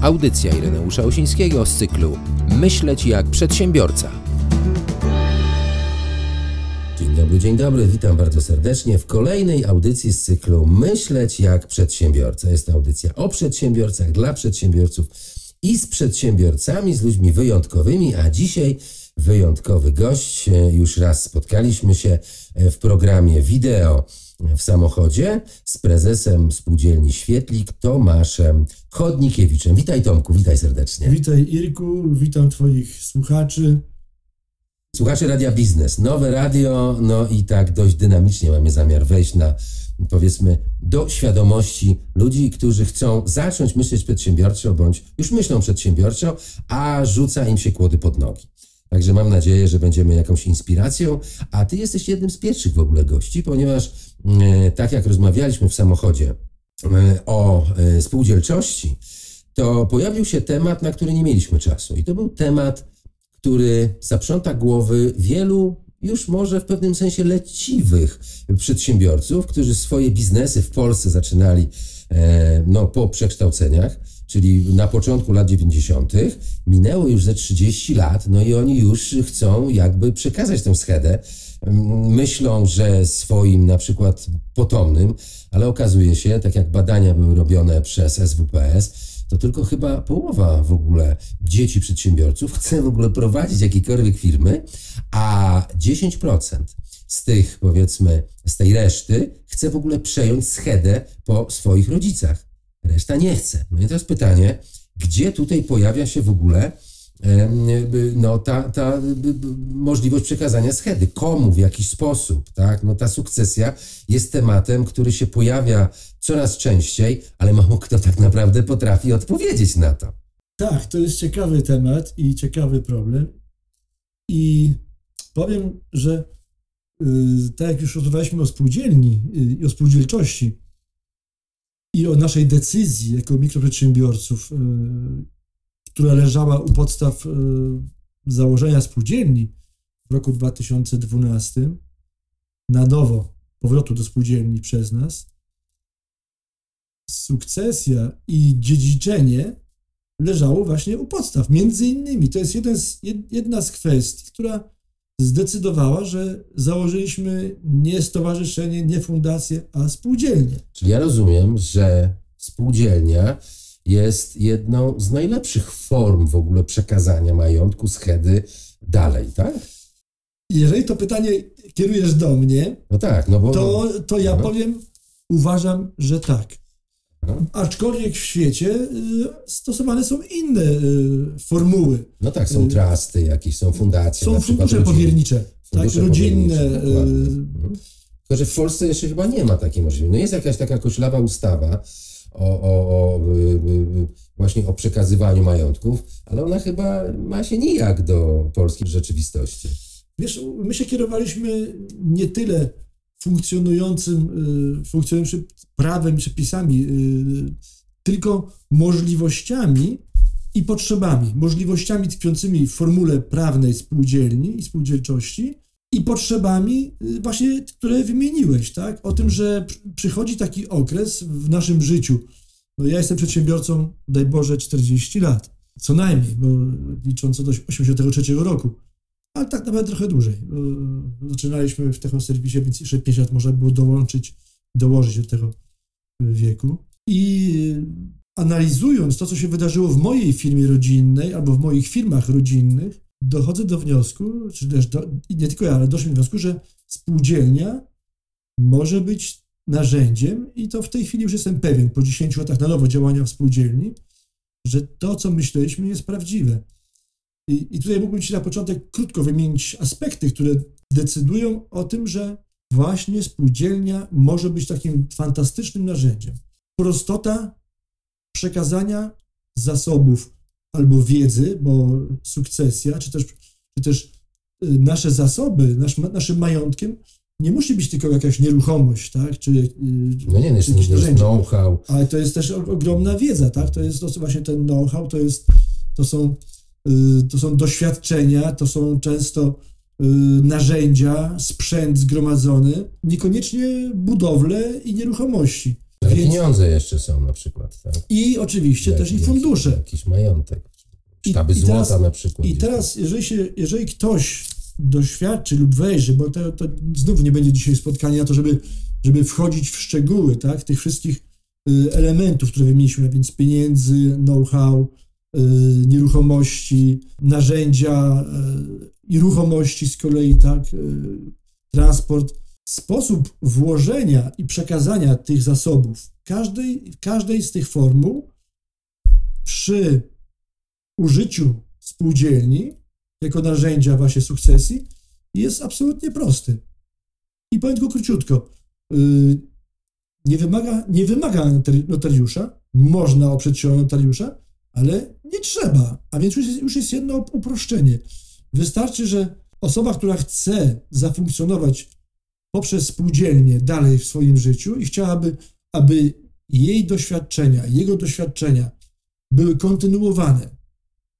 Audycja Ireneusza Osińskiego z cyklu Myśleć jak przedsiębiorca. Dzień dobry, dzień dobry, witam bardzo serdecznie w kolejnej audycji z cyklu Myśleć jak przedsiębiorca. Jest to audycja o przedsiębiorcach, dla przedsiębiorców i z przedsiębiorcami, z ludźmi wyjątkowymi, a dzisiaj wyjątkowy gość. Już raz spotkaliśmy się w programie wideo w samochodzie z prezesem spółdzielni Świetlik Tomaszem Chodnikiewiczem. Witaj Tomku, witaj serdecznie. Witaj Irku, witam Twoich słuchaczy. Słuchacze Radia Biznes, nowe radio, no i tak dość dynamicznie mamy zamiar wejść na, powiedzmy, do świadomości ludzi, którzy chcą zacząć myśleć przedsiębiorczo, bądź już myślą przedsiębiorczo, a rzuca im się kłody pod nogi. Także mam nadzieję, że będziemy jakąś inspiracją, a ty jesteś jednym z pierwszych w ogóle gości, ponieważ tak jak rozmawialiśmy w samochodzie e, o e, spółdzielczości, to pojawił się temat, na który nie mieliśmy czasu. I to był temat, który zaprząta głowy wielu już może w pewnym sensie leciwych przedsiębiorców, którzy swoje biznesy w Polsce zaczynali no, po przekształceniach czyli na początku lat 90. Minęło już ze 30 lat, no i oni już chcą jakby przekazać tę schedę. Myślą, że swoim na przykład potomnym, ale okazuje się, tak jak badania były robione przez SWPS, to tylko chyba połowa w ogóle dzieci przedsiębiorców chce w ogóle prowadzić jakiekolwiek firmy, a 10% z tych, powiedzmy, z tej reszty chce w ogóle przejąć schedę po swoich rodzicach reszta nie chce. No i teraz pytanie, gdzie tutaj pojawia się w ogóle no, ta, ta możliwość przekazania schedy. Komu, w jakiś sposób, tak? No, ta sukcesja jest tematem, który się pojawia coraz częściej, ale mało kto tak naprawdę potrafi odpowiedzieć na to. Tak, to jest ciekawy temat i ciekawy problem. I powiem, że yy, tak jak już rozmawialiśmy o spółdzielni i yy, o spółdzielczości, i o naszej decyzji jako mikroprzedsiębiorców, e, która leżała u podstaw e, założenia spółdzielni w roku 2012, na nowo powrotu do spółdzielni przez nas, sukcesja i dziedziczenie leżało właśnie u podstaw. Między innymi to jest jeden z, jedna z kwestii, która zdecydowała, że założyliśmy nie stowarzyszenie, nie fundację, a spółdzielnię. Czyli ja rozumiem, że spółdzielnia jest jedną z najlepszych form w ogóle przekazania majątku, schedy dalej, tak? Jeżeli to pytanie kierujesz do mnie, no tak, no bo, to, to ja no. powiem, uważam, że tak. Aczkolwiek w świecie y, stosowane są inne y, formuły. No tak, są y, trusty jakieś, są fundacje. Są fundusze powiernicze, tak, rodzinne. Mhm. Tylko, że w Polsce jeszcze chyba nie ma takiej możliwości. No jest jakaś taka koślawa ustawa o, o, o właśnie o przekazywaniu majątków, ale ona chyba ma się nijak do polskiej rzeczywistości. Wiesz, my się kierowaliśmy nie tyle funkcjonującym, y, funkcjonującym prawem i przepisami, y, tylko możliwościami i potrzebami. Możliwościami tkwiącymi w formule prawnej spółdzielni i spółdzielczości i potrzebami y, właśnie, które wymieniłeś, tak? O tym, że przychodzi taki okres w naszym życiu. No ja jestem przedsiębiorcą, daj Boże, 40 lat. Co najmniej, bo licząc od 83 roku ale tak naprawdę trochę dłużej. Zaczynaliśmy w technoserwisie, więc jeszcze 5 lat można było dołączyć, dołożyć do tego wieku. I analizując to, co się wydarzyło w mojej firmie rodzinnej albo w moich firmach rodzinnych, dochodzę do wniosku, czy też do, nie tylko ja, ale doszłem do wniosku, że spółdzielnia może być narzędziem i to w tej chwili już jestem pewien, po 10 latach na nowo działania w spółdzielni, że to, co myśleliśmy, jest prawdziwe. I, I tutaj mógłbym Ci na początek krótko wymienić aspekty, które decydują o tym, że właśnie spółdzielnia może być takim fantastycznym narzędziem. Prostota przekazania zasobów albo wiedzy, bo sukcesja, czy też, czy też y, nasze zasoby, nasz, naszym majątkiem nie musi być tylko jakaś nieruchomość, tak? Czy, y, no nie, czy jest, jest know-how. Ale to jest też ogromna wiedza, tak? To jest to właśnie ten know-how, to, jest, to są to są doświadczenia, to są często y, narzędzia, sprzęt zgromadzony, niekoniecznie budowle i nieruchomości. Ale Więc- pieniądze jeszcze są na przykład, tak? I oczywiście też i Jakiś- fundusze. Jakiś majątek. I- Sztaby i złota teraz- na przykład. I teraz, jeżeli, się, jeżeli ktoś doświadczy lub wejrzy, bo to, to znów nie będzie dzisiaj spotkanie na to, żeby, żeby wchodzić w szczegóły tak, tych wszystkich y, elementów, które wymieniliśmy, więc pieniędzy, know-how, y, nieruchomości, narzędzia y, i ruchomości z kolei, tak, y, transport. Sposób włożenia i przekazania tych zasobów każdej, każdej z tych formuł przy użyciu spółdzielni jako narzędzia właśnie sukcesji jest absolutnie prosty. I powiem tylko króciutko. Nie wymaga, nie wymaga notari- notariusza, można oprzeć się notariusza, ale nie trzeba. A więc już jest, już jest jedno uproszczenie. Wystarczy, że osoba, która chce zafunkcjonować poprzez spółdzielnię dalej w swoim życiu i chciałaby, aby jej doświadczenia, jego doświadczenia były kontynuowane,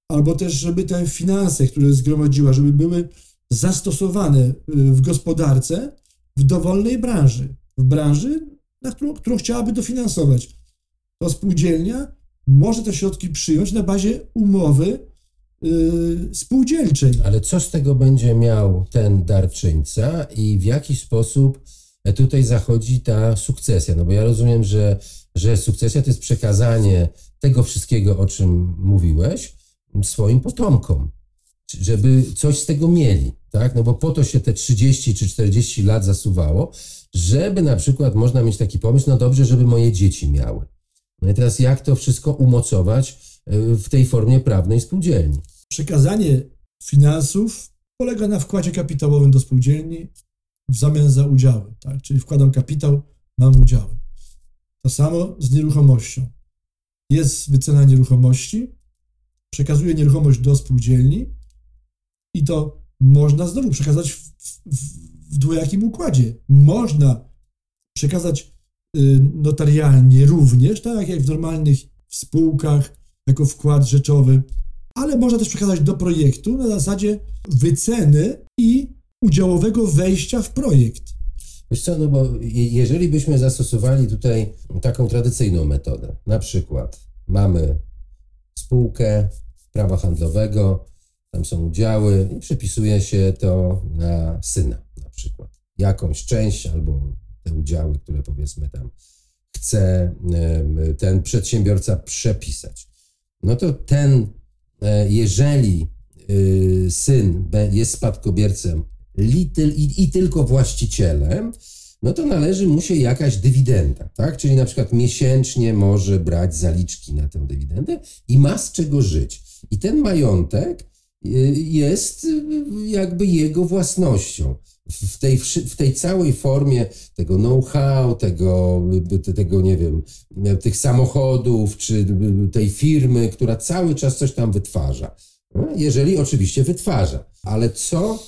albo też, żeby te finanse, które zgromadziła, żeby były zastosowane y, w gospodarce w dowolnej branży, w branży, na którą, którą chciałaby dofinansować. To spółdzielnia może te środki przyjąć na bazie umowy y, spółdzielczej. Ale co z tego będzie miał ten darczyńca i w jaki sposób tutaj zachodzi ta sukcesja? No bo ja rozumiem, że, że sukcesja to jest przekazanie tego wszystkiego, o czym mówiłeś, swoim potomkom, żeby coś z tego mieli, tak? No bo po to się te 30 czy 40 lat zasuwało, żeby na przykład można mieć taki pomysł, no dobrze, żeby moje dzieci miały. No i teraz jak to wszystko umocować y, w tej formie prawnej spółdzielni? Przekazanie finansów polega na wkładzie kapitałowym do spółdzielni w zamian za udziały. Tak? Czyli wkładam kapitał, mam udziały. To samo z nieruchomością. Jest wycena nieruchomości, przekazuję nieruchomość do spółdzielni i to można znowu przekazać w, w, w dwojakim układzie. Można przekazać notarialnie również, tak jak w normalnych spółkach, jako wkład rzeczowy, ale można też przekazać do projektu na zasadzie wyceny i udziałowego wejścia w projekt. Wiesz co, no bo je- jeżeli byśmy zastosowali tutaj taką tradycyjną metodę, na przykład mamy spółkę prawa handlowego, tam są udziały i przypisuje się to na syna na przykład. Jakąś część albo te udziały, które powiedzmy tam chce ten przedsiębiorca przepisać. No to ten, e, jeżeli y, syn jest i, i tylko właścicielem, no to należy mu się jakaś dywidenda, tak? Czyli na przykład miesięcznie może brać zaliczki na tę dywidendę i ma z czego żyć. I ten majątek y, jest y, jakby jego własnością. W tej, w tej całej formie tego know-how, tego, tego, nie wiem, tych samochodów, czy tej firmy, która cały czas coś tam wytwarza. No, Jeżeli oczywiście wytwarza. Ale co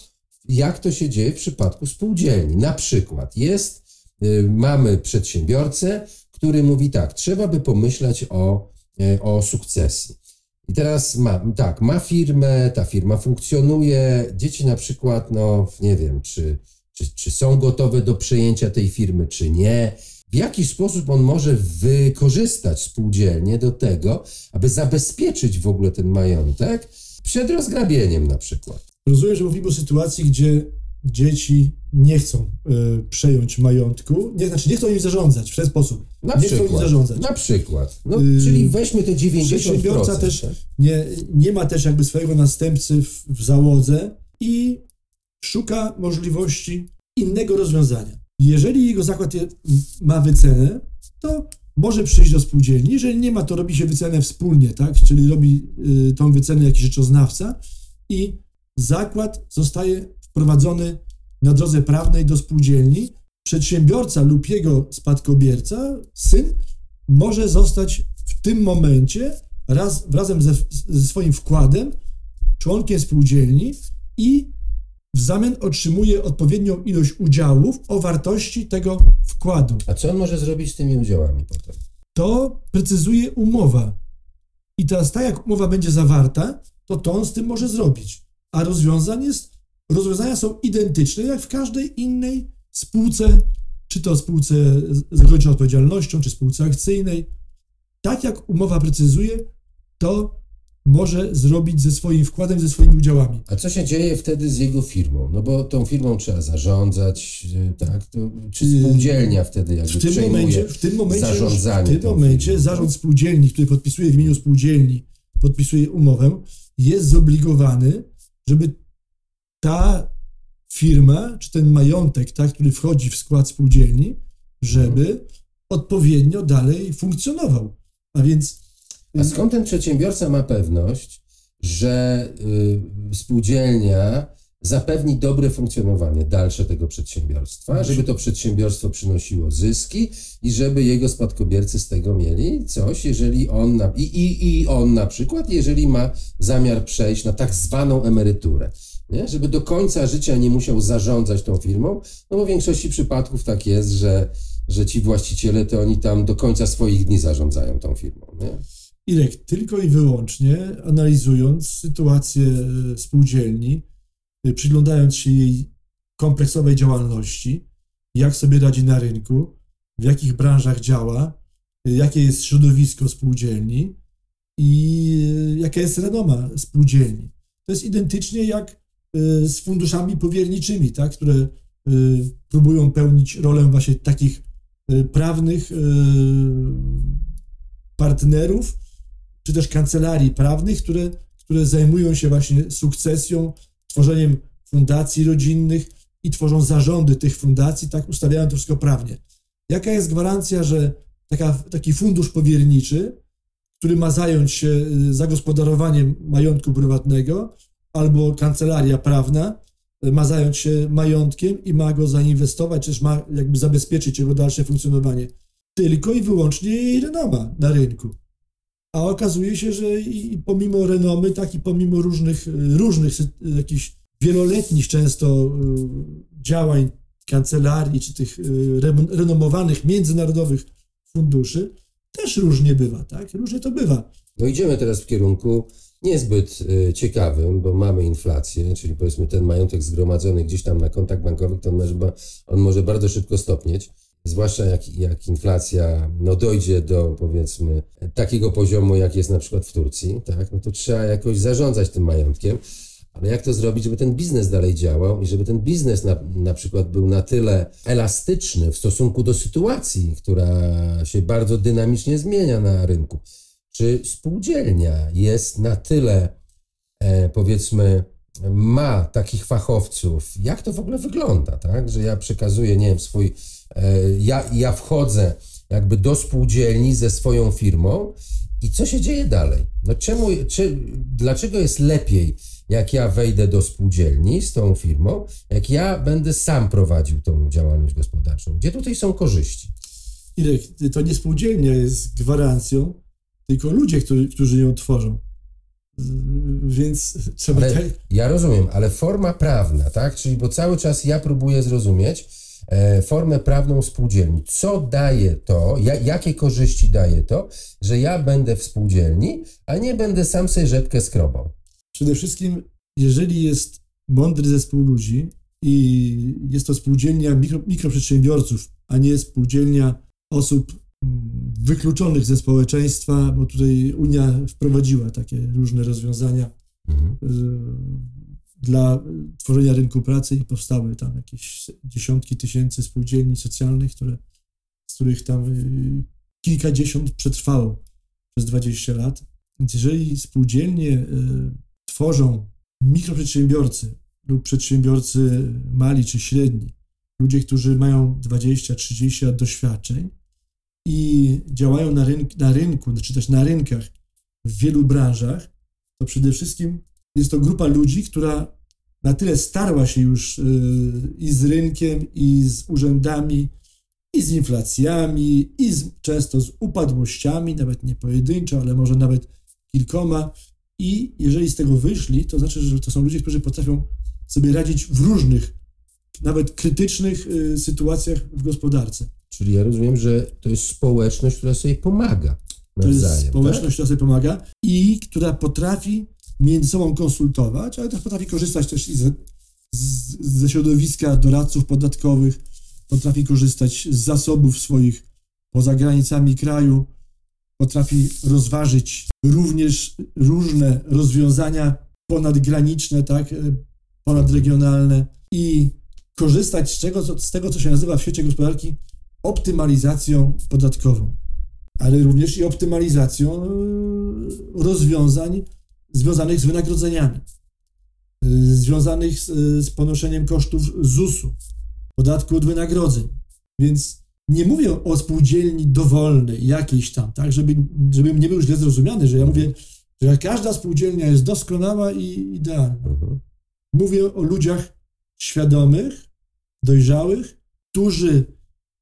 jak to się dzieje w przypadku spółdzielni. Na przykład jest, y, mamy przedsiębiorcę, który mówi tak, trzeba by pomyśleć o, y, o sukcesji. I teraz ma, tak, ma firmę, ta firma funkcjonuje, dzieci na przykład, no nie wiem, czy, czy, czy są gotowe do przejęcia tej firmy, czy nie. W jaki sposób on może wykorzystać spółdzielnię do tego, aby zabezpieczyć w ogóle ten majątek przed rozgrabieniem na przykład. Rozumiem, że mówimy o sytuacji, gdzie dzieci nie chcą y, przejąć majątku, nie, znaczy nie chcą im zarządzać w ten sposób. Na nie chcą im przykład. zarządzać. Na przykład. No, Yy, czyli weźmy te 90%. Przedsiębiorca też tak? nie, nie ma też jakby swojego następcy w, w załodze i szuka możliwości innego rozwiązania. Jeżeli jego zakład je, ma wycenę, to może przyjść do spółdzielni. Jeżeli nie ma, to robi się wycenę wspólnie, tak? Czyli robi y, tą wycenę jakiś rzeczoznawca i zakład zostaje wprowadzony na drodze prawnej do spółdzielni. Przedsiębiorca lub jego spadkobierca, syn, może zostać w tym momencie raz, razem ze, ze swoim wkładem członkiem spółdzielni i w zamian otrzymuje odpowiednią ilość udziałów o wartości tego wkładu. A co on może zrobić z tymi udziałami potem? To precyzuje umowa. I teraz tak jak umowa będzie zawarta, to to on z tym może zrobić. A rozwiązań jest, rozwiązania są identyczne jak w każdej innej spółce czy to spółce z ograniczoną odpowiedzialnością, czy spółce akcyjnej. Tak jak umowa precyzuje, to może zrobić ze swoim wkładem, ze swoimi udziałami. A co się dzieje wtedy z jego firmą? No bo tą firmą trzeba zarządzać, y, tak? To, czy spółdzielnia wtedy jakby W tym przejmuje momencie, w tym momencie, już, w zarządzanie tym momencie firmą? zarząd spółdzielni, który podpisuje w imieniu spółdzielni, podpisuje umowę, jest zobligowany, żeby ta firma, czy ten majątek, tak, który wchodzi w skład spółdzielni, żeby odpowiednio dalej funkcjonował. A więc A skąd ten przedsiębiorca ma pewność, że y, spółdzielnia zapewni dobre funkcjonowanie dalsze tego przedsiębiorstwa, żeby to przedsiębiorstwo przynosiło zyski i żeby jego spadkobiercy z tego mieli coś, jeżeli on na, i, i, i on na przykład, jeżeli ma zamiar przejść na tak zwaną emeryturę. Nie? Żeby do końca życia nie musiał zarządzać tą firmą, no bo w większości przypadków tak jest, że, że ci właściciele to oni tam do końca swoich dni zarządzają tą firmą. Nie? Irek, tylko i wyłącznie analizując sytuację e, spółdzielni, e, przyglądając się jej kompleksowej działalności, jak sobie radzi na rynku, w jakich branżach działa, e, jakie jest środowisko spółdzielni i jaka jest renoma spółdzielni. To jest identycznie jak z funduszami powierniczymi, tak, które e, próbują pełnić rolę właśnie takich e, prawnych partnerów, czy też kancelarii prawnych, które, które zajmują się właśnie sukcesją, tworzeniem fundacji rodzinnych i tworzą zarządy tych fundacji, tak ustawiają to wszystko prawnie. Jaka jest gwarancja, że taka, taki fundusz powierniczy, który ma zająć się y, zagospodarowaniem majątku prywatnego, albo kancelaria prawna y, ma zająć się majątkiem i ma go zainwestować, czy też ma jakby zabezpieczyć jego dalsze funkcjonowanie. Tylko i wyłącznie jej renoma na rynku. A okazuje się, że i pomimo renomy, tak i pomimo różnych, y, różnych y, jakichś wieloletnich często działań kancelarii, czy tych renomowanych międzynarodowych funduszy, też różnie bywa, tak? Różnie to bywa. No idziemy teraz w kierunku niezbyt y, ciekawym, bo mamy inflację, czyli powiedzmy ten majątek zgromadzony gdzieś tam na kontach bankowych, to on może, bardzo szybko stopnieć, zwłaszcza jak, jak inflacja no, dojdzie do powiedzmy takiego poziomu, jak jest na przykład w Turcji, tak? no to trzeba jakoś zarządzać tym majątkiem. Ale jak to zrobić, żeby ten biznes dalej działał i żeby ten biznes na, na przykład był na tyle elastyczny w stosunku do sytuacji, która się bardzo dynamicznie zmienia na rynku? Czy spółdzielnia jest na tyle, e, powiedzmy, ma takich fachowców? Jak to w ogóle wygląda, tak? Że ja przekazuję, nie wiem, swój, e, ja, ja wchodzę jakby do spółdzielni ze swoją firmą i co się dzieje dalej? No czemu, czy, dlaczego jest lepiej, jak ja wejdę do spółdzielni z tą firmą, jak ja będę sam prowadził tą działalność gospodarczą? Gdzie tutaj są korzyści? Irek, to nie spółdzielnia jest gwarancją, tylko ludzie, którzy, którzy ją tworzą. Więc trzeba Ale ja rozumiem, ale forma prawna, tak? Czyli bo cały czas ja próbuję zrozumieć e, formę prawną spółdzielni. Co daje to, ja, jakie korzyści daje to, że ja będę w spółdzielni, a nie będę sam sobie rzepkę skrobał? Przede wszystkim, jeżeli jest mądry zespół ludzi i jest to spółdzielnia mikro, mikroprzedsiębiorców, a nie spółdzielnia osób wykluczonych ze społeczeństwa, bo tutaj Unia wprowadziła takie różne rozwiązania Mhm. y, dla tworzenia rynku pracy i powstały tam jakieś dziesiątki tysięcy spółdzielni socjalnych, które, z których tam y, kilkadziesiąt przetrwało przez 20 lat. Więc jeżeli spółdzielnie y, tworzą mikroprzedsiębiorcy lub przedsiębiorcy mali czy średni, ludzie, którzy mają 20-30 lat doświadczeń i działają na, rynk, na rynku, czy też na rynkach w wielu branżach, to przede wszystkim jest to grupa ludzi, która na tyle starła się już y, i z rynkiem, i z urzędami, i z inflacjami, i z, często z upadłościami, nawet nie pojedynczo, ale może nawet kilkoma. I jeżeli z tego wyszli, to znaczy, że to są ludzie, którzy potrafią sobie radzić w różnych, nawet krytycznych y, sytuacjach w gospodarce. Czyli ja rozumiem, że to jest społeczność, która sobie pomaga To jest nawzajem. społeczność, która sobie pomaga i która potrafi między sobą konsultować, ale też potrafi korzystać też i ze, z, ze środowiska doradców podatkowych, potrafi korzystać z zasobów swoich poza granicami kraju, potrafi rozważyć również różne rozwiązania ponadgraniczne, tak, e, ponadregionalne i korzystać z, czego, z tego, co się nazywa w świecie gospodarki optymalizacją podatkową, ale również i optymalizacją e, rozwiązań związanych z wynagrodzeniami, e, związanych z, z ponoszeniem kosztów ZUS-u, podatku od wynagrodzeń. Więc nie mówię o spółdzielni dowolnej, jakiejś tam, tak, żeby, żebym nie był źle zrozumiany, że ja mówię, że każda spółdzielnia jest doskonała i idealna. Mhm. Mówię o ludziach świadomych, dojrzałych, którzy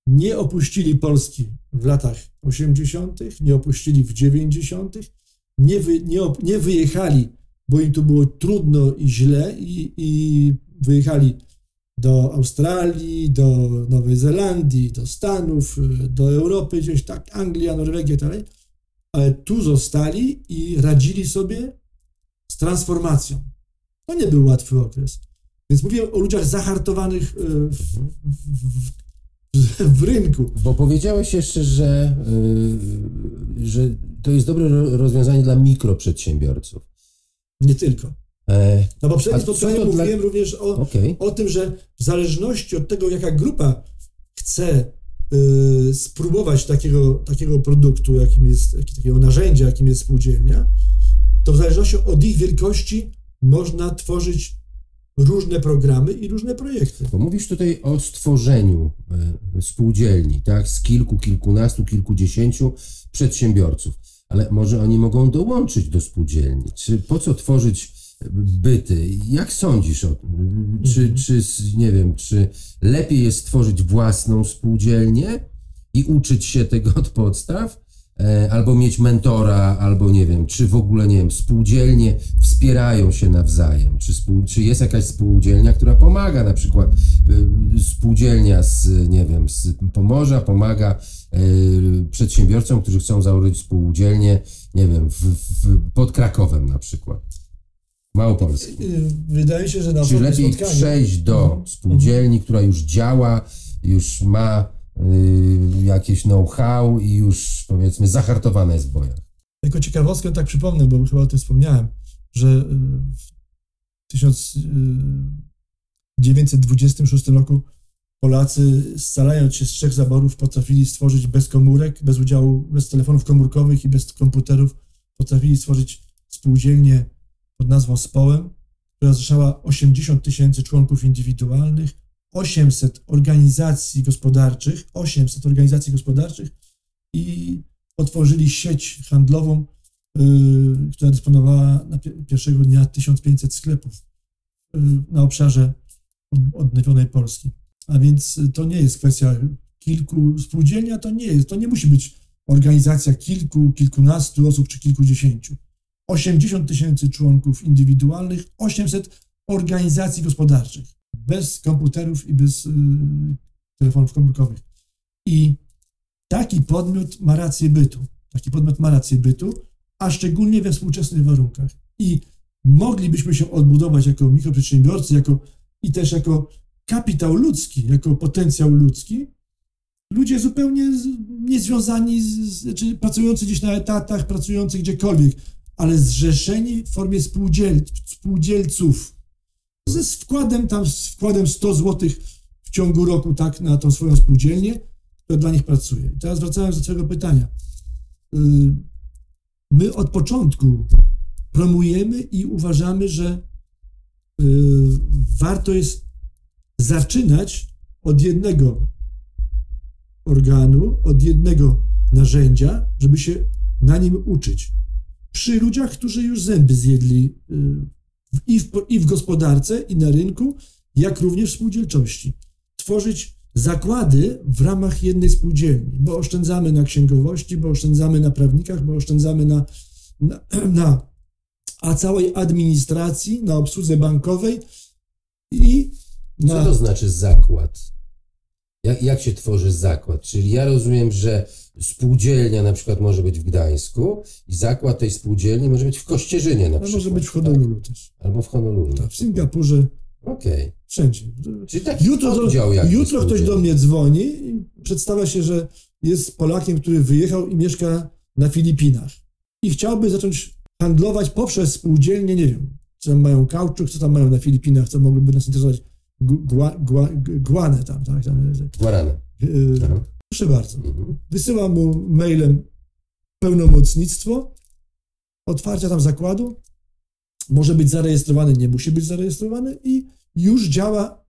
nie opuścili Polski w latach 80., nie opuścili w 90., nie, wy, nie, nie wyjechali, bo im tu było trudno i źle, i, i wyjechali do Australii, do Nowej Zelandii, do Stanów, do Europy, gdzieś tak, Anglia, Norwegia i tak dalej, ale tu zostali i radzili sobie z transformacją. To nie był łatwy okres. Więc mówię o ludziach zahartowanych y, w, w, w, w rynku. Bo powiedziałeś jeszcze, że, y, że to jest dobre ro- rozwiązanie dla mikroprzedsiębiorców. Nie tylko. E, Na poprzednim A co spotkaniu to dla- mówiłem również o, Okej. o tym, że w zależności od tego, jaka grupa chce y, spróbować takiego, takiego produktu, jakim jest, takiego narzędzia, jakim jest spółdzielnia, to w zależności od ich wielkości można tworzyć różne programy i różne projekty. Bo mówisz tutaj o stworzeniu e, spółdzielni, tak? Z kilku, kilkunastu, kilkudziesięciu przedsiębiorców. Ale może oni mogą dołączyć do spółdzielni? Czy po co tworzyć byty? Jak sądzisz o tym? Czy, czy, s- nie wiem, czy lepiej jest stworzyć własną spółdzielnię i uczyć się tego od podstaw? E, Albo mieć mentora, albo nie wiem, czy w ogóle, nie wiem, spółdzielnie wspierają się nawzajem, czy, spół, czy jest jakaś spółdzielnia, która pomaga, na przykład y, spółdzielnia z, nie wiem, z Pomorza pomaga y, przedsiębiorcom, którzy chcą założyć spółdzielnię, nie wiem, w, w, pod Krakowem na przykład, Małopolskim. Y, Wydaje się, że na Czy lepiej spotkaniu- przejść do spółdzielni, która już działa, już ma jakieś know-how i już powiedzmy zahartowana jest w bojach? Jako ciekawostkę tak przypomnę, bo chyba o tym wspomniałem, że y, w 1926 roku Polacy, scalając się z trzech zaborów, potrafili stworzyć bez komórek, bez udziału, bez telefonów komórkowych i bez komputerów, potrafili stworzyć spółdzielnię pod nazwą Społem, która zrzeszała 80 tysięcy członków indywidualnych, 800 organizacji gospodarczych, 800 organizacji gospodarczych i otworzyli sieć handlową, y, która dysponowała na pi- pierwszego dnia 1500 sklepów y, na obszarze od- odnowionej Polski. A więc to nie jest kwestia kilku spółdzielnia, to nie jest, to nie musi być organizacja kilku, kilkunastu osób czy kilkudziesięciu. 80 tysięcy członków indywidualnych, 800 organizacji gospodarczych, bez komputerów i bez y, telefonów komórkowych. I taki podmiot ma rację bytu. Taki podmiot ma rację bytu, a szczególnie we współczesnych warunkach. I moglibyśmy się odbudować jako mikroprzedsiębiorcy, jako, i też jako kapitał ludzki, jako potencjał ludzki. Ludzie zupełnie niezwiązani, z, z, czy pracujący gdzieś na etatach, pracujący gdziekolwiek, ale zrzeszeni w formie spółdziel, spółdzielców. Ze wkładem tam, z wkładem 100 zł w ciągu roku, tak, na tą swoją spółdzielnię, która dla nich pracuje. I teraz wracając do Twojego pytania. Y, My od początku promujemy i uważamy, że y, warto jest zaczynać od jednego organu, od jednego narzędzia, żeby się na nim uczyć. Przy ludziach, którzy już zęby zjedli y, i w, i w gospodarce, i na rynku, jak również w spółdzielczości. Tworzyć zakłady w ramach jednej spółdzielni, bo oszczędzamy na księgowości, bo oszczędzamy na prawnikach, bo oszczędzamy na, na, na a całej administracji, na obsłudze bankowej i Co na, to znaczy zakład? Jak, jak się tworzy zakład? Czyli ja rozumiem, że spółdzielnia na przykład może być w Gdańsku i zakład tej spółdzielni może być w Kościerzynie na przykład. może być w tak? Honolulu też. Albo w Honolulu. Tak, w. Singapurze Okej. Wszędzie. Czyli taki Jutro, do, jutro ktoś do mnie dzwoni i przedstawia się, że jest Polakiem, który wyjechał i mieszka na Filipinach. I chciałby zacząć handlować poprzez spółdzielnie, nie wiem, co tam mają kauczuk, co tam mają na Filipinach, co mogłoby nas interesować. Gu- Gua, gua, guanę tam, tak? tam Guarana. yy, Aha. proszę bardzo. Mhm. Wysyłam mu mailem pełnomocnictwo otwarcia tam zakładu. Może być zarejestrowany, nie musi być zarejestrowany i już działa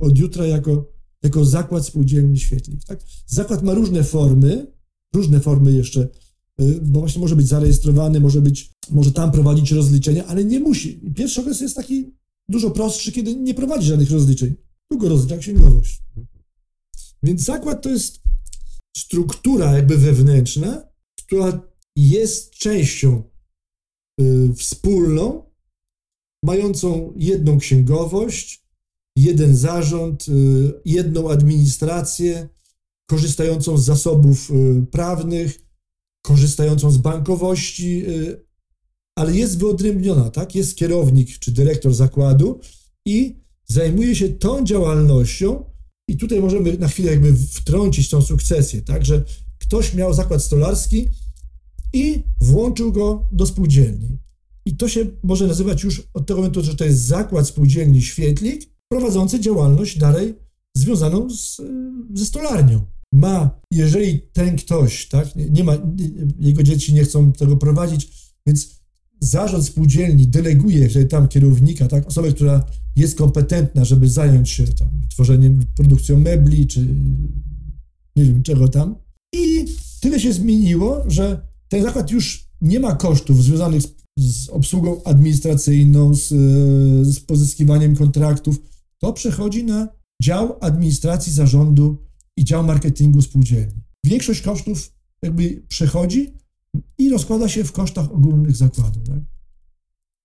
od jutra jako, jako zakład spółdzielni świetlik. Tak? Zakład ma różne formy, różne formy jeszcze, y, bo właśnie może być zarejestrowany, może być, może tam prowadzić rozliczenia, ale nie musi. Pierwszy okres jest taki dużo prostszy, kiedy nie prowadzi żadnych rozliczeń. Tylko rozlicza księgowość. Więc zakład to jest struktura jakby wewnętrzna, która jest częścią y, wspólną, mającą jedną księgowość, jeden zarząd, y, jedną administrację, korzystającą z zasobów y, prawnych, korzystającą z bankowości, y, ale jest wyodrębniona, tak? Jest kierownik czy dyrektor zakładu i zajmuje się tą działalnością, i tutaj możemy na chwilę jakby wtrącić tą sukcesję, tak, że ktoś miał zakład stolarski i włączył go do spółdzielni. I to się może nazywać już od tego momentu, że to jest zakład spółdzielni Świetlik, prowadzący działalność dalej związaną z, ze stolarnią. Ma, jeżeli ten ktoś, tak, nie- ma, jego dzieci nie chcą tego prowadzić, więc zarząd spółdzielni deleguje tam kierownika, tak, osobę, która jest kompetentna, żeby zająć się tam tworzeniem, produkcją mebli, czy nie wiem czego tam. I tyle się zmieniło, że ten zakład już nie ma kosztów związanych z, z obsługą administracyjną, z, z pozyskiwaniem kontraktów. To przechodzi na dział administracji zarządu i dział marketingu spółdzielni. Większość kosztów jakby przechodzi i rozkłada się w kosztach ogólnych zakładu. Tak?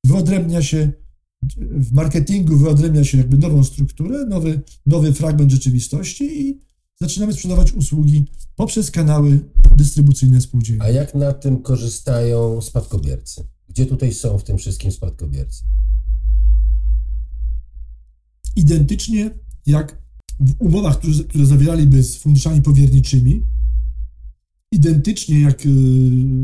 Wyodrębnia się w marketingu wyodrębnia się jakby nową strukturę, nowy, nowy fragment rzeczywistości i zaczynamy sprzedawać usługi poprzez kanały dystrybucyjne spółdzielni. A jak na tym korzystają spadkobiercy? Gdzie tutaj są w tym wszystkim spadkobiercy? Identycznie jak w umowach, które, które zawieraliby z funduszami powierniczymi, identycznie jak y,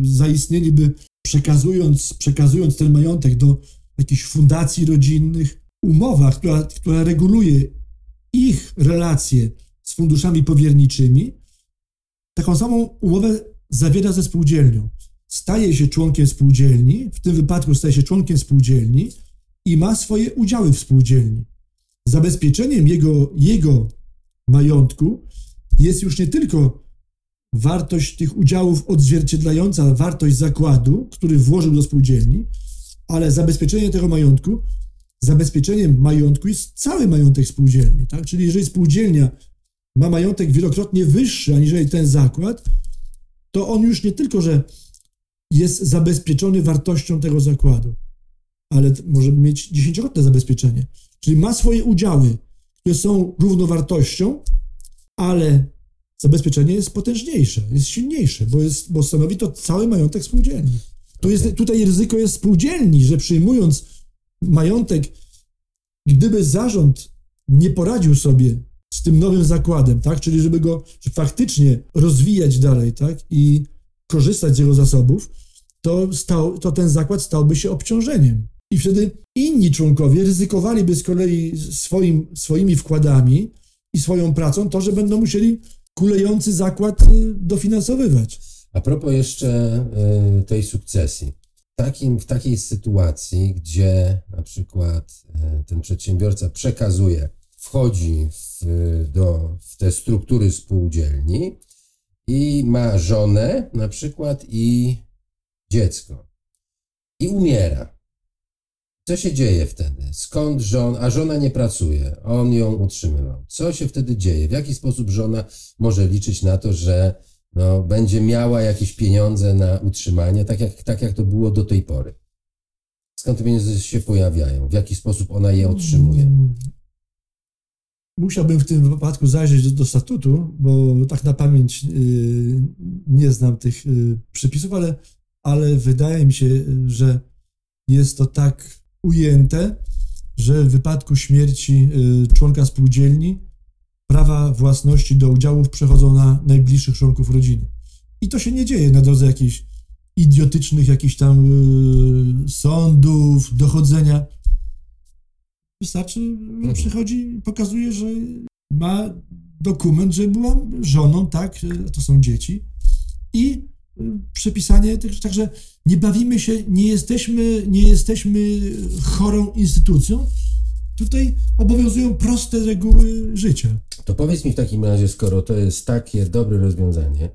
zaistnieliby przekazując, przekazując ten majątek do jakichś fundacji rodzinnych, umowa, która, która reguluje ich relacje z funduszami powierniczymi, taką samą umowę zawiera ze spółdzielnią. Staje się członkiem spółdzielni, w tym wypadku staje się członkiem spółdzielni i ma swoje udziały w spółdzielni. Zabezpieczeniem jego, jego majątku jest już nie tylko wartość tych udziałów odzwierciedlająca wartość zakładu, który włożył do spółdzielni, ale zabezpieczenie tego majątku, zabezpieczeniem majątku jest cały majątek spółdzielni. Tak? Czyli jeżeli spółdzielnia ma majątek wielokrotnie wyższy aniżeli ten zakład, to on już nie tylko, że jest zabezpieczony wartością tego zakładu, ale może mieć dziesięciokrotne zabezpieczenie. Czyli ma swoje udziały, które są równowartością, ale zabezpieczenie jest potężniejsze, jest silniejsze, bo, jest, bo stanowi to cały majątek spółdzielni. Tu jest, tutaj ryzyko jest spółdzielni, że przyjmując majątek, gdyby zarząd nie poradził sobie z tym nowym zakładem, tak, czyli żeby go żeby faktycznie rozwijać dalej, tak, i korzystać z jego zasobów, to, stał, to ten zakład stałby się obciążeniem. I wtedy inni członkowie ryzykowaliby z kolei swoim, swoimi wkładami i swoją pracą to, że będą musieli kulejący zakład y, dofinansowywać. A propos jeszcze y, tej sukcesji. Takim, w takiej sytuacji, gdzie na przykład y, ten przedsiębiorca przekazuje, wchodzi w, do, w te struktury spółdzielni i ma żonę na przykład i dziecko i umiera. Co się dzieje wtedy? Skąd żona, a żona nie pracuje, on ją utrzymywał. Co się wtedy dzieje? W jaki sposób żona może liczyć na to, że no, będzie miała jakieś pieniądze na utrzymanie, tak jak, tak jak to było do tej pory? Skąd te pieniądze się pojawiają? W jaki sposób ona je otrzymuje? Mm. Musiałbym w tym wypadku zajrzeć do, do statutu, bo tak na pamięć y, nie znam tych y, przepisów, ale, ale wydaje mi się, że jest to tak ujęte, że w wypadku śmierci y, członka spółdzielni prawa własności do udziałów przechodzą na najbliższych członków rodziny. I to się nie dzieje na drodze jakichś idiotycznych jakichś tam y, sądów, dochodzenia. Wystarczy, że przychodzi, pokazuje, że ma dokument, że była żoną, tak, to są dzieci. I przepisanie tych, także nie bawimy się, nie jesteśmy, nie jesteśmy chorą instytucją. Tutaj obowiązują proste reguły życia. To powiedz mi w takim razie, skoro to jest takie dobre rozwiązanie,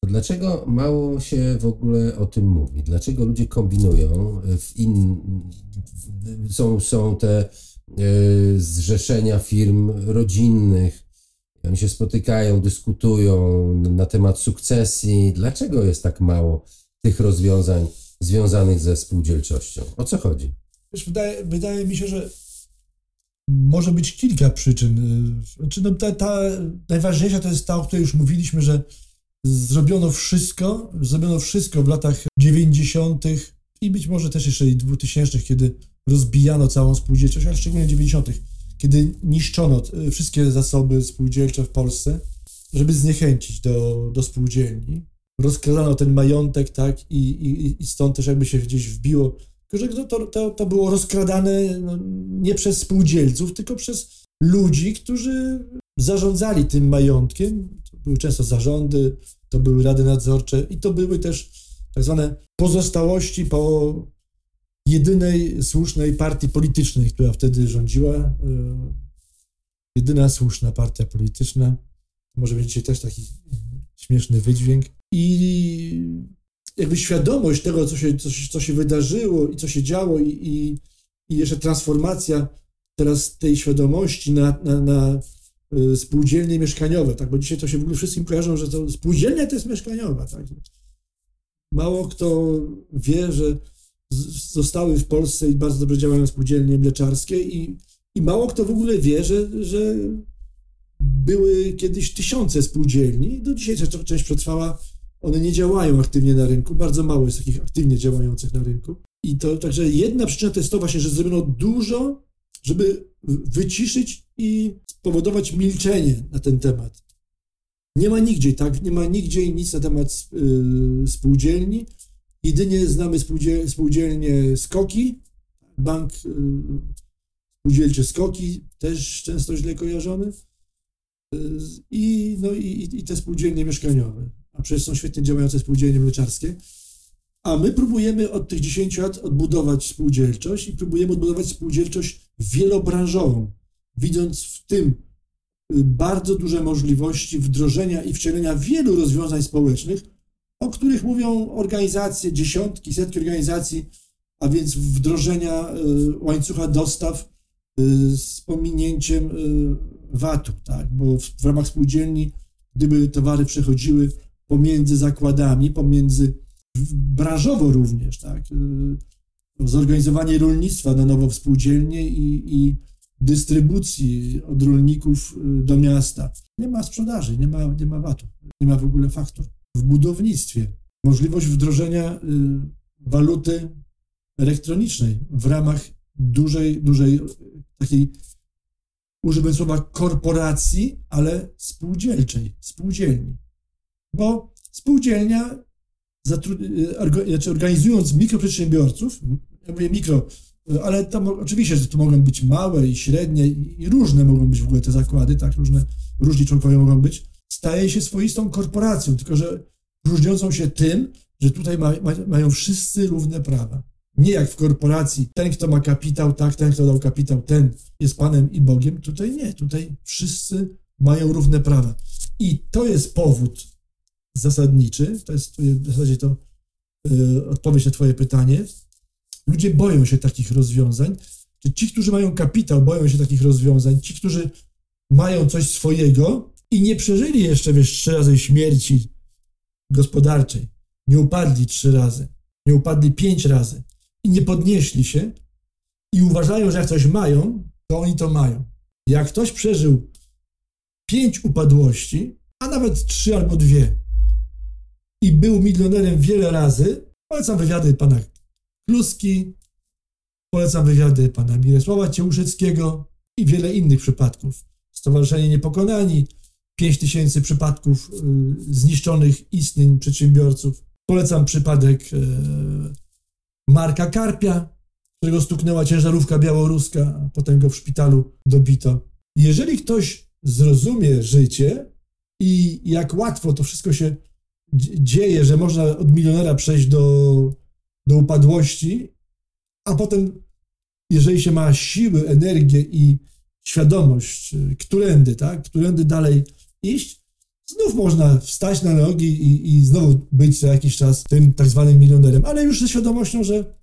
to dlaczego mało się w ogóle o tym mówi? Dlaczego ludzie kombinują? W in... są, są te e, zrzeszenia firm rodzinnych, oni się spotykają, dyskutują na temat sukcesji. Dlaczego jest tak mało tych rozwiązań związanych ze spółdzielczością? O co chodzi? Wiesz, wydaje, wydaje mi się, że może być kilka przyczyn. Znaczy, no, ta, ta najważniejsza to jest ta, o której już mówiliśmy, że zrobiono wszystko, zrobiono wszystko w latach 90. i być może też jeszcze i 2000, kiedy rozbijano całą spółdzielczość, ale szczególnie 90., kiedy niszczono e, wszystkie zasoby spółdzielcze w Polsce, żeby zniechęcić do, do spółdzielni. Rozkradano ten majątek, tak, i, i, i stąd też jakby się gdzieś wbiło. Tylko, że to, to, to było rozkradane no, nie przez spółdzielców, tylko przez ludzi, którzy zarządzali tym majątkiem. To były często zarządy, to były rady nadzorcze i to były też tak zwane pozostałości po jedynej słusznej partii politycznej, która wtedy rządziła. e, Jedyna słuszna partia polityczna. Może dzisiaj też taki śmieszny wydźwięk. I jakby świadomość tego, co się, co się, co się wydarzyło i co się działo, i, i, i jeszcze transformacja teraz tej świadomości na, na, na y, spółdzielnie mieszkaniowe, tak? Bo dzisiaj to się w ogóle wszystkim kojarzą, że to spółdzielnia to jest mieszkaniowa, tak? Mało kto wie, że zostały w Polsce i bardzo dobrze działają spółdzielnie mleczarskie i, i mało kto w ogóle wie, że, że były kiedyś tysiące spółdzielni, do dzisiaj część, część przetrwała, one nie działają aktywnie na rynku, bardzo mało jest takich aktywnie działających na rynku. I to także jedna przyczyna to jest to właśnie, że zrobiono dużo, żeby wyciszyć i spowodować milczenie na ten temat. Nie ma nigdzie, tak? Nie ma nigdzie nic na temat y, spółdzielni. Jedynie znamy spółdziel, spółdzielnie Skoki, bank y, spółdzielczy Skoki, też często źle kojarzony. Y, I, no, i, i te spółdzielnie mieszkaniowe. A przecież są świetnie działające spółdzielnie mleczarskie. A my próbujemy od tych 10 lat odbudować spółdzielczość i próbujemy odbudować spółdzielczość wielobranżową, widząc w tym y, bardzo duże możliwości wdrożenia i wcielenia wielu rozwiązań społecznych, o których mówią organizacje, dziesiątki, setki organizacji, a więc wdrożenia y, łańcucha dostaw y, z pominięciem y, VAT-u, tak? bo w, ramach spółdzielni, gdyby towary przechodziły pomiędzy zakładami, pomiędzy branżowo również, tak? y, zorganizowanie rolnictwa na nowo w spółdzielnie i, i dystrybucji od rolników do miasta. Nie ma sprzedaży, nie ma, nie ma VAT-u, nie ma w ogóle faktur. W budownictwie możliwość wdrożenia y, waluty elektronicznej w ramach dużej, dużej takiej, używam słowa korporacji, ale spółdzielczej, spółdzielni. Bo spółdzielnia, y, znaczy organizując mikroprzedsiębiorców, ja mówię mikro, y, ale tam oczywiście, że to mogą być małe i średnie i różne mogą być w ogóle te zakłady, tak, różne, różni członkowie mogą być, staje się swoistą korporacją, tylko że różniącą się tym, że tutaj ma, ma, mają wszyscy równe prawa. Nie jak w korporacji, ten, kto ma kapitał, tak, ten, kto dał kapitał, ten jest Panem i Bogiem. Tutaj nie, tutaj wszyscy mają równe prawa. I to jest powód zasadniczy, to jest w zasadzie to y, odpowiedź na Twoje pytanie. Ludzie boją się takich rozwiązań. Ci, którzy mają kapitał, boją się takich rozwiązań. Ci, którzy mają coś swojego i nie przeżyli jeszcze, wiesz, trzy razy śmierci gospodarczej, nie upadli trzy razy, nie upadli pięć razy i nie podnieśli się i uważają, że jak coś mają, to oni to mają. Jak ktoś przeżył pięć upadłości, a nawet trzy albo dwie i był milionerem wiele razy, polecam wywiady pana Kluski, Polecam wywiady pana Mirosława Ciełuszewskiego i wiele innych przypadków. Stowarzyszenie Niepokonani, 5 tysięcy przypadków y, zniszczonych istnień przedsiębiorców. Polecam przypadek e, Marka Karpia, którego stuknęła ciężarówka białoruska, a potem go w szpitalu dobito. Jeżeli ktoś zrozumie życie i jak łatwo to wszystko się dzie- dzieje, że można od milionera przejść do, do upadłości, a potem, jeżeli się ma siły, energię i świadomość, y, którędy, tak, którędy dalej iść, znów można wstać na nogi i, i znowu być za jakiś czas tym tak zwanym milionerem, ale już ze świadomością, że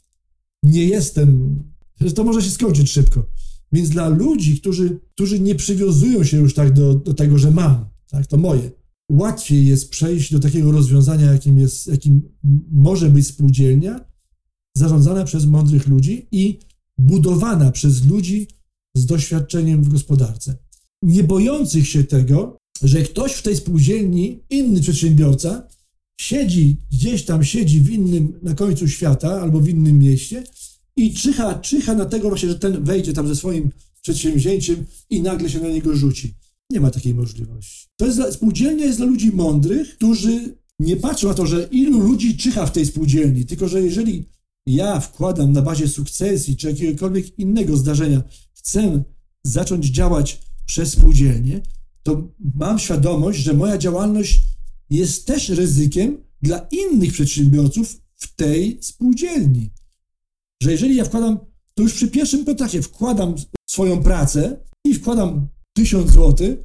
nie jestem, że to może się skończyć szybko. Więc dla ludzi, którzy, którzy nie przywiązują się już tak do, do tego, że mam, tak, to moje, łatwiej jest przejść do takiego rozwiązania, jakim, jest, jakim może być spółdzielnia, zarządzana przez mądrych ludzi i budowana przez ludzi z doświadczeniem w gospodarce. Nie bojących się tego, że ktoś w tej spółdzielni, inny przedsiębiorca, siedzi gdzieś tam, siedzi w innym, na końcu świata albo w innym mieście i czyha, czyha na tego właśnie, że ten wejdzie tam ze swoim przedsięwzięciem i nagle się na niego rzuci. Nie ma takiej możliwości. To jest dla, spółdzielnia jest dla ludzi mądrych, którzy nie patrzą na to, że ilu ludzi czyha w tej spółdzielni, tylko że jeżeli ja wkładam na bazie sukcesji czy jakiegokolwiek innego zdarzenia, chcę zacząć działać przez spółdzielnię, to mam świadomość, że moja działalność jest też ryzykiem dla innych przedsiębiorców w tej spółdzielni. Że jeżeli ja wkładam, to już przy pierwszym kontakcie wkładam swoją pracę i wkładam tysiąc złotych,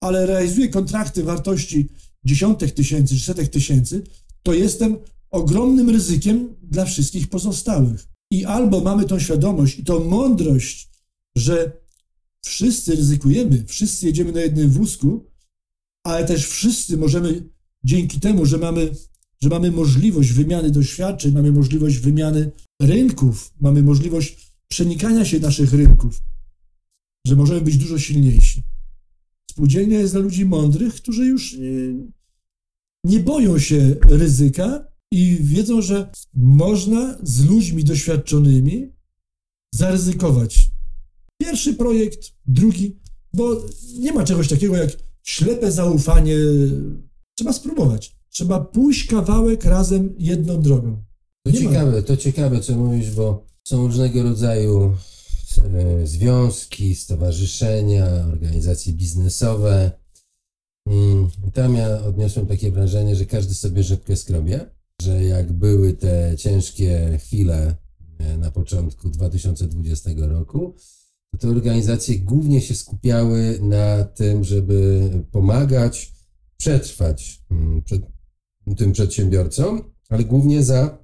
ale realizuję kontrakty wartości dziesiątek tysięcy czy setek tysięcy, to jestem ogromnym ryzykiem dla wszystkich pozostałych. I albo mamy tą świadomość i tą mądrość, że wszyscy ryzykujemy, wszyscy jedziemy na jednym wózku, ale też wszyscy możemy dzięki temu, że mamy, że mamy możliwość wymiany doświadczeń, mamy możliwość wymiany rynków, mamy możliwość przenikania się naszych rynków, że możemy być dużo silniejsi. Spółdzielnia jest dla ludzi mądrych, którzy już nie, nie boją się ryzyka i wiedzą, że można z ludźmi doświadczonymi zaryzykować. Pierwszy projekt, drugi, bo nie ma czegoś takiego jak ślepe zaufanie. Trzeba spróbować. Trzeba pójść kawałek razem jedną drogą. To Nie ma. ciekawe, to ciekawe, co mówisz, bo są różnego rodzaju e, związki, stowarzyszenia, organizacje biznesowe. Mm, i Tam ja odniosłem takie wrażenie, że każdy sobie rzepkę skrobie, że jak były te ciężkie chwile e, na początku 2020 roku, te organizacje głównie się skupiały na tym, żeby pomagać, przetrwać mm, przed tym przedsiębiorcom, ale głównie za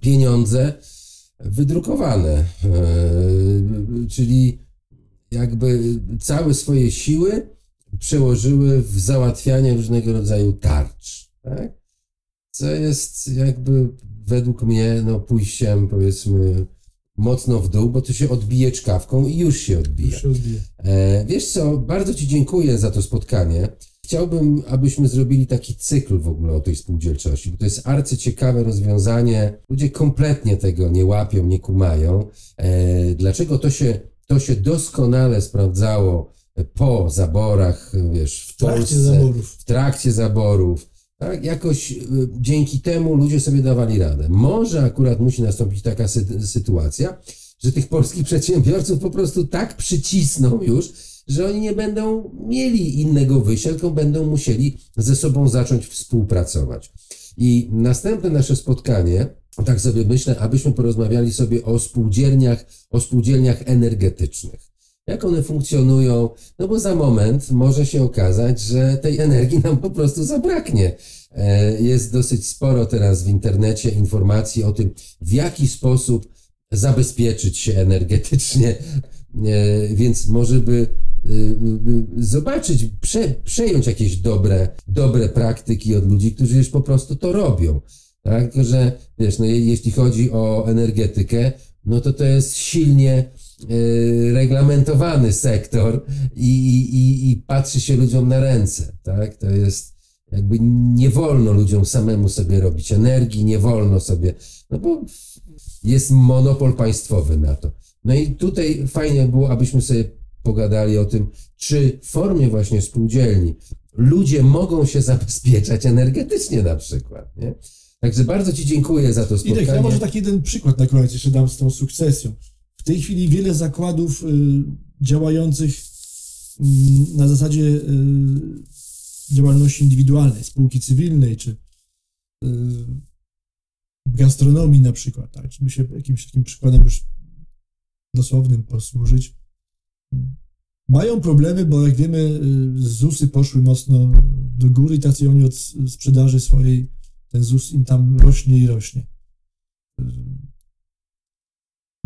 pieniądze wydrukowane, e, czyli jakby całe swoje siły przełożyły w załatwianie różnego rodzaju tarcz. Tak? Co jest jakby według mnie no, pójściem powiedzmy mocno w dół, bo to się odbije czkawką i już się odbija. Już się odbije. E, wiesz co, bardzo Ci dziękuję za to spotkanie. Chciałbym, abyśmy zrobili taki cykl w ogóle o tej spółdzielczości, bo to jest arcyciekawe rozwiązanie. Ludzie kompletnie tego nie łapią, nie kumają. E, dlaczego to się, to się doskonale sprawdzało po zaborach, wiesz, w trakcie zaborów. w trakcie zaborów. Tak, jakoś y, dzięki temu ludzie sobie dawali radę. Może akurat musi nastąpić taka sy- sytuacja, że tych polskich przedsiębiorców po prostu tak przycisną już, że oni nie będą mieli innego wyjścia, tylko będą musieli ze sobą zacząć współpracować. I następne nasze spotkanie, tak sobie myślę, abyśmy porozmawiali sobie o spółdzielniach, o spółdzielniach energetycznych. Jak one funkcjonują? No bo za moment może się okazać, że tej energii nam po prostu zabraknie. E, Jest dosyć sporo teraz w internecie informacji o tym, w jaki sposób zabezpieczyć się energetycznie, E, więc może by y, zobaczyć, prze, przejąć jakieś dobre, dobre praktyki od ludzi, którzy już po prostu to robią. Tak? Że wiesz, no, je- jeśli chodzi o energetykę, no to to jest silnie y, reglamentowany sektor i, i- i patrzy się ludziom na ręce. Tak? To jest jakby nie wolno ludziom samemu sobie robić energii, nie wolno sobie, no bo jest monopol państwowy na to. No i tutaj fajnie było, abyśmy sobie pogadali o tym, czy w formie właśnie spółdzielni ludzie mogą się zabezpieczać energetycznie na przykład. Nie? Także bardzo Ci dziękuję za to spotkanie. tak, ja może taki jeden przykład na koniec jeszcze dam z tą sukcesją. W tej chwili wiele zakładów y, działających y, na zasadzie y, działalności indywidualnej, spółki cywilnej, czy y, w gastronomii na przykład, tak, żeby się jakimś takim przykładem już dosłownym posłużyć, mają problemy, bo jak wiemy, y, ZUSy poszły mocno do góry i tacy oni od sprzedaży swojej, ten ZUS im tam rośnie i rośnie.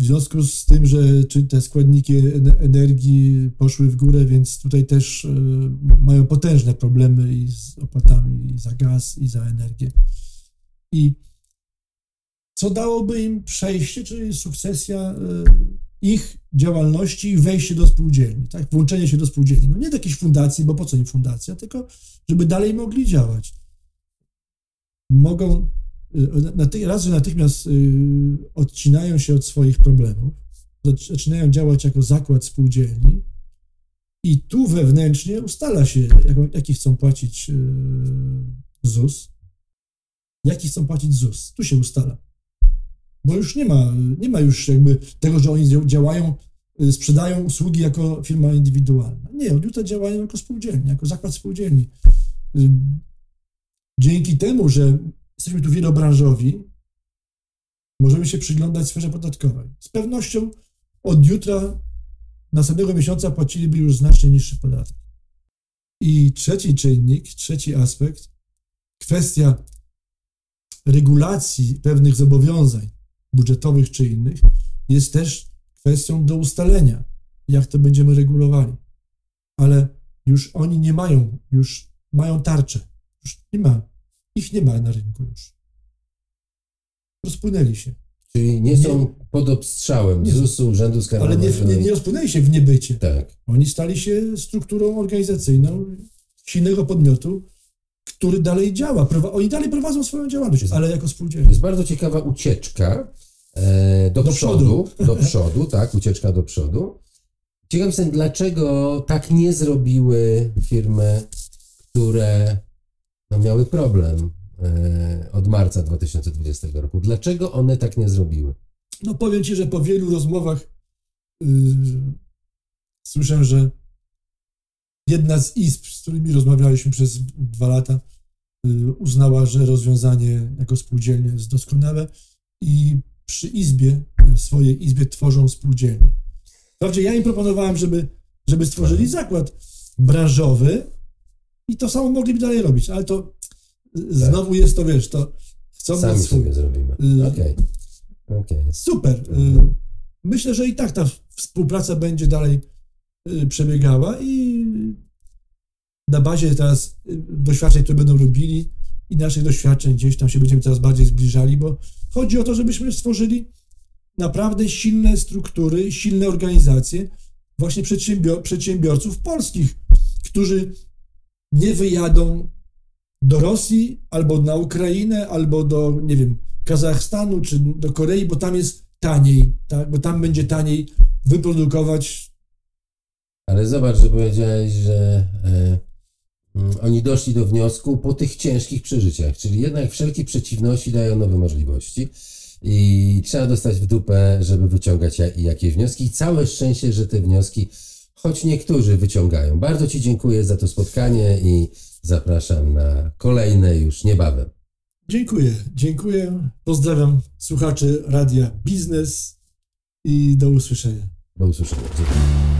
W związku z tym, że te składniki ene- energii poszły w górę, więc tutaj też y, mają potężne problemy i z opłatami i za gaz, i za energię. I co dałoby im przejście, czyli sukcesja y, ich działalności i wejście do spółdzielni, tak? Włączenie się do spółdzielni. No nie do jakiejś fundacji, bo po co im fundacja, tylko żeby dalej mogli działać. Mogą, raz, że natychmiast y, odcinają się od swoich problemów, zac- zaczynają działać jako zakład spółdzielni i tu wewnętrznie ustala się, jaki chcą płacić y, ZUS, jaki chcą płacić ZUS. Tu się ustala bo już nie ma, nie ma już jakby tego, że oni dzia- działają, y, sprzedają usługi jako firma indywidualna. Nie, od jutra działają jako spółdzielni, jako zakład spółdzielni. Dzięki temu, że jesteśmy tu wielobranżowi, możemy się przyglądać sferze podatkowej. Z pewnością od jutra, następnego miesiąca płaciliby już znacznie niższy podatek. I trzeci czynnik, trzeci aspekt, kwestia regulacji pewnych zobowiązań budżetowych czy innych, jest też kwestią do ustalenia, jak to będziemy regulowali. Ale już oni nie mają, już mają tarczę. Już nie ma, ich nie ma na rynku już. Rozpłynęli się. Czyli nie są pod obstrzałem Nie. ZUS-u, Urzędu Ale Skarbowego. nie, nie, nie rozpłynęli się w niebycie. Tak. Oni stali się strukturą organizacyjną silnego podmiotu, który dalej działa. Oni dalej prowadzą swoją działalność, ale jako To spółdzielnie. jest bardzo ciekawa ucieczka e, do, Do przodu, do przodu, tak, ucieczka do przodu. Ciekaw jestem, dlaczego tak nie zrobiły firmy, które no, miały problem e, od marca 2020 roku. Dlaczego one tak nie zrobiły? No powiem Ci, że po wielu rozmowach yy, słyszę, że jedna z izb, z którymi rozmawialiśmy przez dwa lata, yy, uznała, że rozwiązanie jako spółdzielnie jest doskonałe i przy izbie, yy, swojej izbie tworzą spółdzielnie. Wprawdzie ja im proponowałem, żeby, żeby stworzyli zakład branżowy i to samo mogliby dalej robić, ale to znowu jest to, wiesz, to chcą Sami swój. sobie zrobimy. Y- Okej. Okej. Super. Y, Myślę, że i tak ta współpraca będzie dalej y, przebiegała i na bazie teraz doświadczeń, które będą robili i naszych doświadczeń gdzieś tam się będziemy coraz bardziej zbliżali, bo chodzi o to, żebyśmy stworzyli naprawdę silne struktury, silne organizacje właśnie przedsiębior- przedsiębiorców polskich, którzy nie wyjadą do Rosji albo na Ukrainę, albo do, nie wiem, Kazachstanu czy do Korei, bo tam jest taniej, tak? bo tam będzie taniej wyprodukować. Ale zobacz, że powiedziałeś, że e, mm, oni doszli do wniosku po tych ciężkich przeżyciach, czyli jednak wszelkie przeciwności dają nowe możliwości i trzeba dostać w dupę, żeby wyciągać ja- jakieś wnioski. I całe szczęście, że te wnioski, choć niektórzy wyciągają. Bardzo Ci dziękuję za to spotkanie i zapraszam na kolejne już niebawem. Dziękuję, dziękuję. Pozdrawiam słuchaczy Radia Biznes i do usłyszenia. Do usłyszenia. Dziękuję.